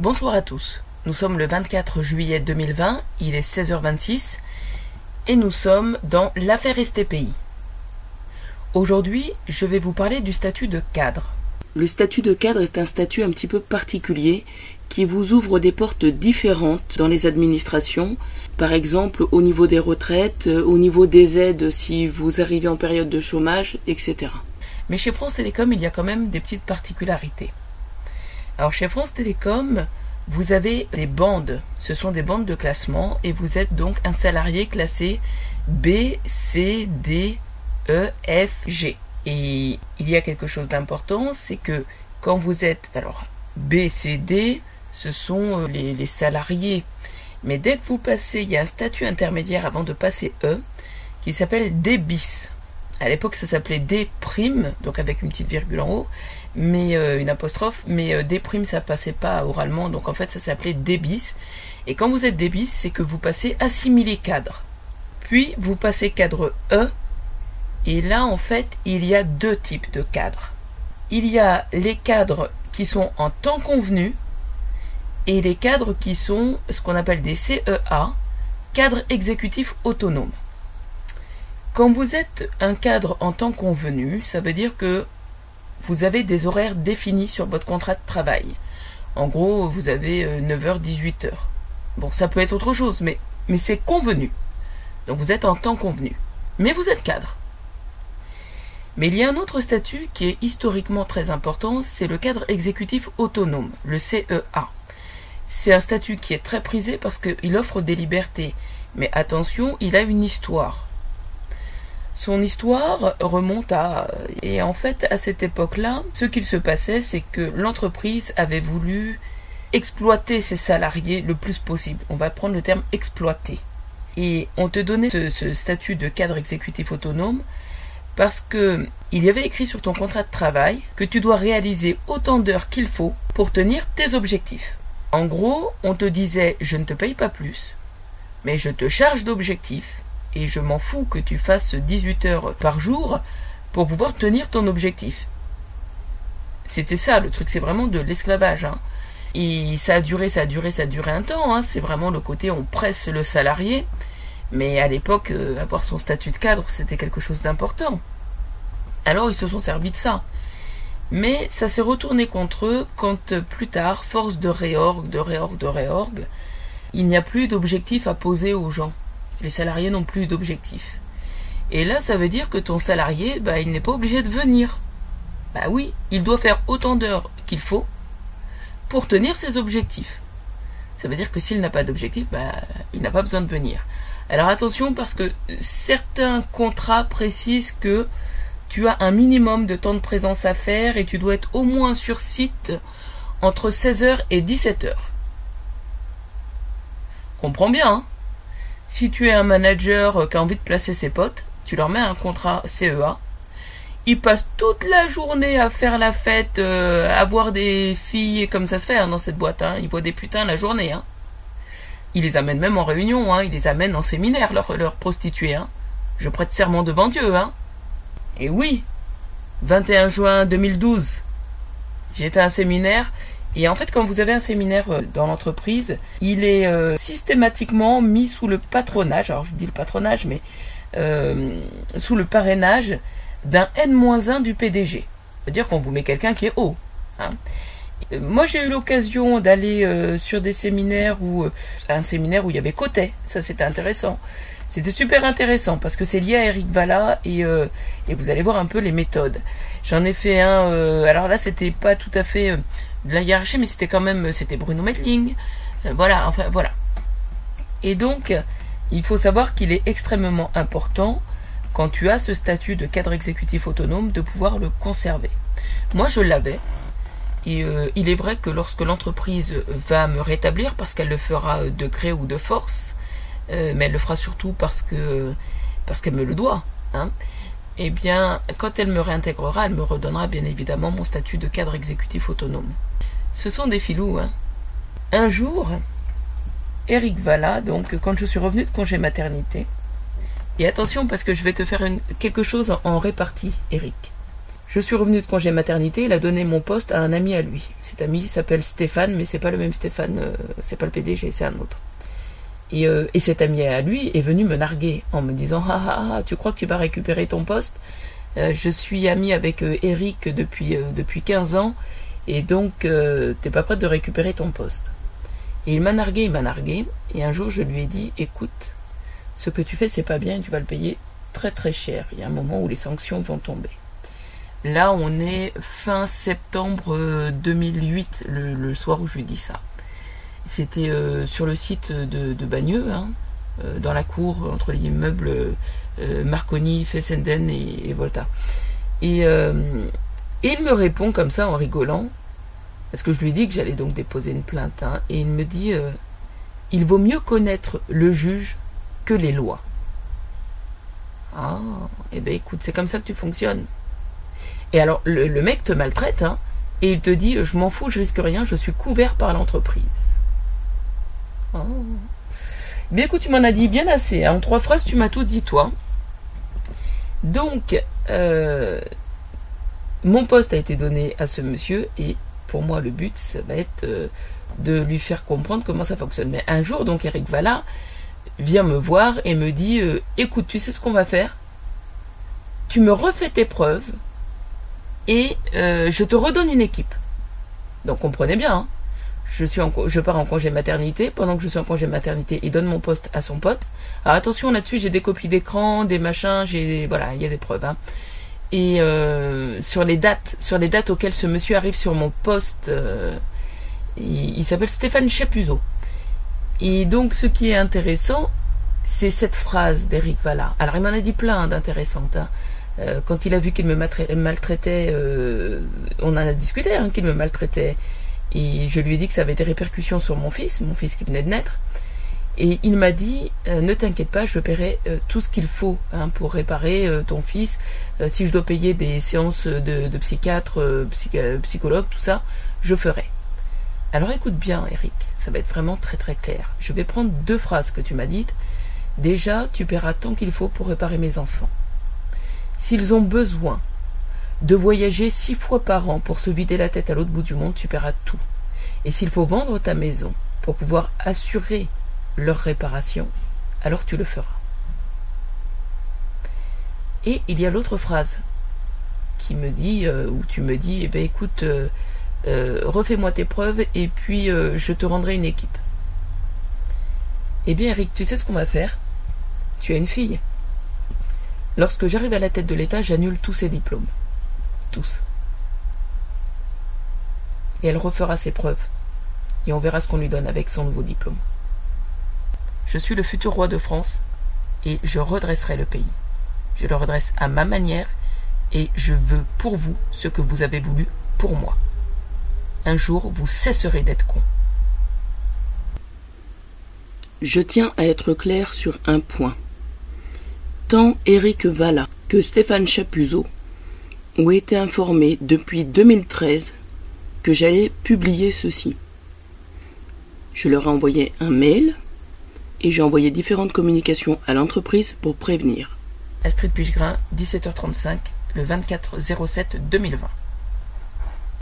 Bonsoir à tous. Nous sommes le 24 juillet 2020, il est 16h26 et nous sommes dans l'affaire STPI. Aujourd'hui, je vais vous parler du statut de cadre. Le statut de cadre est un statut un petit peu particulier qui vous ouvre des portes différentes dans les administrations, par exemple au niveau des retraites, au niveau des aides si vous arrivez en période de chômage, etc. Mais chez France Télécom, il y a quand même des petites particularités. Alors chez France Télécom, vous avez des bandes. Ce sont des bandes de classement et vous êtes donc un salarié classé B, C, D, E, F, G. Et il y a quelque chose d'important, c'est que quand vous êtes, alors B, C, D, ce sont euh, les, salariés. Mais dès que vous passez, il y a un statut intermédiaire avant de passer E, qui s'appelle D. À l'époque, ça s'appelait D donc avec une petite virgule en haut, mais euh, une apostrophe, mais euh, D ça passait pas oralement, donc en fait, ça s'appelait D bis. Et quand vous êtes D bis, c'est que vous passez assimilé cadre. Puis, vous passez cadre E, et là, en fait, il y a deux types de cadres. Il y a les cadres qui sont en temps convenu et les cadres qui sont ce qu'on appelle des CEA, cadres exécutifs autonomes. Quand vous êtes un cadre en temps convenu, ça veut dire que vous avez des horaires définis sur votre contrat de travail. En gros, vous avez 9h, 18h. Bon, ça peut être autre chose, mais, mais c'est convenu. Donc vous êtes en temps convenu. Mais vous êtes cadre. Mais il y a un autre statut qui est historiquement très important, c'est le cadre exécutif autonome, le CEA. C'est un statut qui est très prisé parce qu'il offre des libertés. Mais attention, il a une histoire. Son histoire remonte à... Et en fait, à cette époque-là, ce qu'il se passait, c'est que l'entreprise avait voulu exploiter ses salariés le plus possible. On va prendre le terme exploiter. Et on te donnait ce, statut de cadre exécutif autonome parce que il y avait écrit sur ton contrat de travail que tu dois réaliser autant d'heures qu'il faut pour tenir tes objectifs. En gros, on te disait je ne te paye pas plus, mais je te charge d'objectifs et je m'en fous que tu fasses 18 heures par jour pour pouvoir tenir ton objectif. C'était ça le truc, c'est vraiment de l'esclavage. Hein. Et ça a duré, ça a duré, ça a duré un temps. Hein. C'est vraiment le côté on presse le salarié. Mais à l'époque, euh, avoir son statut de cadre, c'était quelque chose d'important. Alors ils se sont servis de ça. Mais ça s'est retourné contre eux quand euh, plus tard, force de réorg, de réorg, de réorg, il n'y a plus d'objectifs à poser aux gens. Les salariés n'ont plus d'objectifs. Et là, ça veut dire que ton salarié, bah, il n'est pas obligé de venir. Bah oui, il doit faire autant d'heures qu'il faut pour tenir ses objectifs. Ça veut dire que s'il n'a pas d'objectif, bah, il n'a pas besoin de venir. Alors attention parce que certains contrats précisent que tu as un minimum de temps de présence à faire et tu dois être au moins sur site entre 16h et 17h. Comprends bien, hein? Si tu es un manager qui a envie de placer ses potes, tu leur mets un contrat CEA. Ils passent toute la journée à faire la fête, euh, à voir des filles comme ça se fait hein, dans cette boîte. Hein. Ils voient des putains la journée. Hein. Ils les amènent même en réunion, hein. ils les amènent en séminaire, leurs leur prostituées. Hein. Je prête serment devant Dieu. Hein. Et oui, 21 juin 2012, j'étais à un séminaire. Et en fait, quand vous avez un séminaire euh, dans l'entreprise, il est euh, systématiquement mis sous le patronage, alors je dis le patronage, mais euh, sous le parrainage d'un N-1 du PDG. C'est-à-dire qu'on vous met quelqu'un qui est haut. Hein. Moi, j'ai eu l'occasion d'aller euh, sur des séminaires où un séminaire où il y avait Cotet. Ça, c'était intéressant. C'était super intéressant parce que c'est lié à Eric Valla et, euh, et vous allez voir un peu les méthodes. J'en ai fait un. Euh, alors là, c'était pas tout à fait de la hiérarchie, mais c'était quand même c'était Bruno Metling. voilà, enfin voilà. Et donc, il faut savoir qu'il est extrêmement important quand tu as ce statut de cadre exécutif autonome de pouvoir le conserver. Moi, je l'avais. Et euh, il est vrai que lorsque l'entreprise va me rétablir, parce qu'elle le fera de gré ou de force, euh, mais elle le fera surtout parce que parce qu'elle me le doit, hein, eh bien, quand elle me réintégrera, elle me redonnera bien évidemment mon statut de cadre exécutif autonome. Ce sont des filous, hein. Un jour, Eric Valla, donc quand je suis revenu de congé maternité, et attention parce que je vais te faire quelque chose en répartie, Eric. Je suis revenu de congé maternité, il a donné mon poste à un ami à lui. Cet ami s'appelle Stéphane, mais c'est pas le même Stéphane, euh, c'est pas le PDG, c'est un autre. Et, euh, et, cet ami à lui est venu me narguer en me disant ah, ah, ah tu crois que tu vas récupérer ton poste? Euh, Je suis ami avec Eric depuis, depuis 15 ans et donc t'es pas prête de récupérer ton poste. Et il m'a nargué, il m'a nargué, et un jour je lui ai dit écoute, ce que tu fais c'est pas bien, tu vas le payer très très cher. Il y a un moment où les sanctions vont tomber. Là, on est fin septembre 2008, euh, le, soir où je lui dis ça. C'était euh, sur le site de, Bagneux, hein, euh, dans la cour entre les immeubles Marconi, Fessenden et, Volta. Et, il me répond comme ça en rigolant, parce que je lui dis que j'allais donc déposer une plainte, hein, et il me dit il vaut mieux connaître le juge que les lois. Ah, eh bien écoute, c'est comme ça que tu fonctionnes. Et alors, le, mec te maltraite, hein, et il te dit Je m'en fous, je risque rien, je suis couvert par l'entreprise. Oh. Bien écoute, tu m'en as dit bien assez. Hein. En trois phrases, tu m'as tout dit, toi. Donc, euh, mon poste a été donné à ce monsieur, et pour moi, le but, ça va être euh, de lui faire comprendre comment ça fonctionne. Mais un jour, donc, Eric Valla vient me voir et me dit euh, Écoute, tu sais ce qu'on va faire? Tu me refais tes preuves et euh, je te redonne une équipe. Donc comprenez bien, hein. je, suis je pars en congé maternité. Pendant que je suis en congé maternité, il donne mon poste à son pote. Alors attention là-dessus, j'ai des copies d'écran, des machins, j'ai voilà, il y a des preuves. Hein. Et euh, sur les dates, sur les dates auxquelles ce monsieur arrive sur mon poste, euh, il, s'appelle Stéphane Chapuzot. Et donc ce qui est intéressant, c'est cette phrase d'Eric Valla. Alors il m'en a dit plein d'intéressantes. Hein. Euh, quand il a vu qu'il me maltraitait, euh, on en a discuté, hein, qu'il me maltraitait. Et je lui ai dit que ça avait des répercussions sur mon fils, mon fils qui venait de naître. Et il m'a dit, euh, ne t'inquiète pas, je paierai tout ce qu'il faut hein, pour réparer ton fils. si je dois payer des séances de, de psychiatre, psychologue, tout ça, je ferai. Alors écoute bien, Eric, ça va être vraiment très très clair. Je vais prendre deux phrases que tu m'as dites. Déjà, tu paieras tant qu'il faut pour réparer mes enfants. S'ils ont besoin de voyager six fois par an pour se vider la tête à l'autre bout du monde, tu paieras tout. Et s'il faut vendre ta maison pour pouvoir assurer leur réparation, alors tu le feras. Et il y a l'autre phrase qui me dit, euh, ou tu me dis, eh ben écoute, euh, euh, refais-moi tes preuves et puis je te rendrai une équipe. Eh bien Eric, tu sais ce qu'on va faire? Tu as une fille. Lorsque j'arrive à la tête de l'État, j'annule tous ses diplômes. Tous. Et elle refera ses preuves. Et on verra ce qu'on lui donne avec son nouveau diplôme. Je suis le futur roi de France et je redresserai le pays. Je le redresse à ma manière et je veux pour vous ce que vous avez voulu pour moi. Un jour, vous cesserez d'être con. Je tiens à être clair sur un point. Tant Éric Valla que Stéphane Chapuzot ont été informés depuis 2013 que j'allais publier ceci. Je leur ai envoyé un mail et j'ai envoyé différentes communications à l'entreprise pour prévenir. Astrid Puiggrain, 17h35, le 24 07 2020.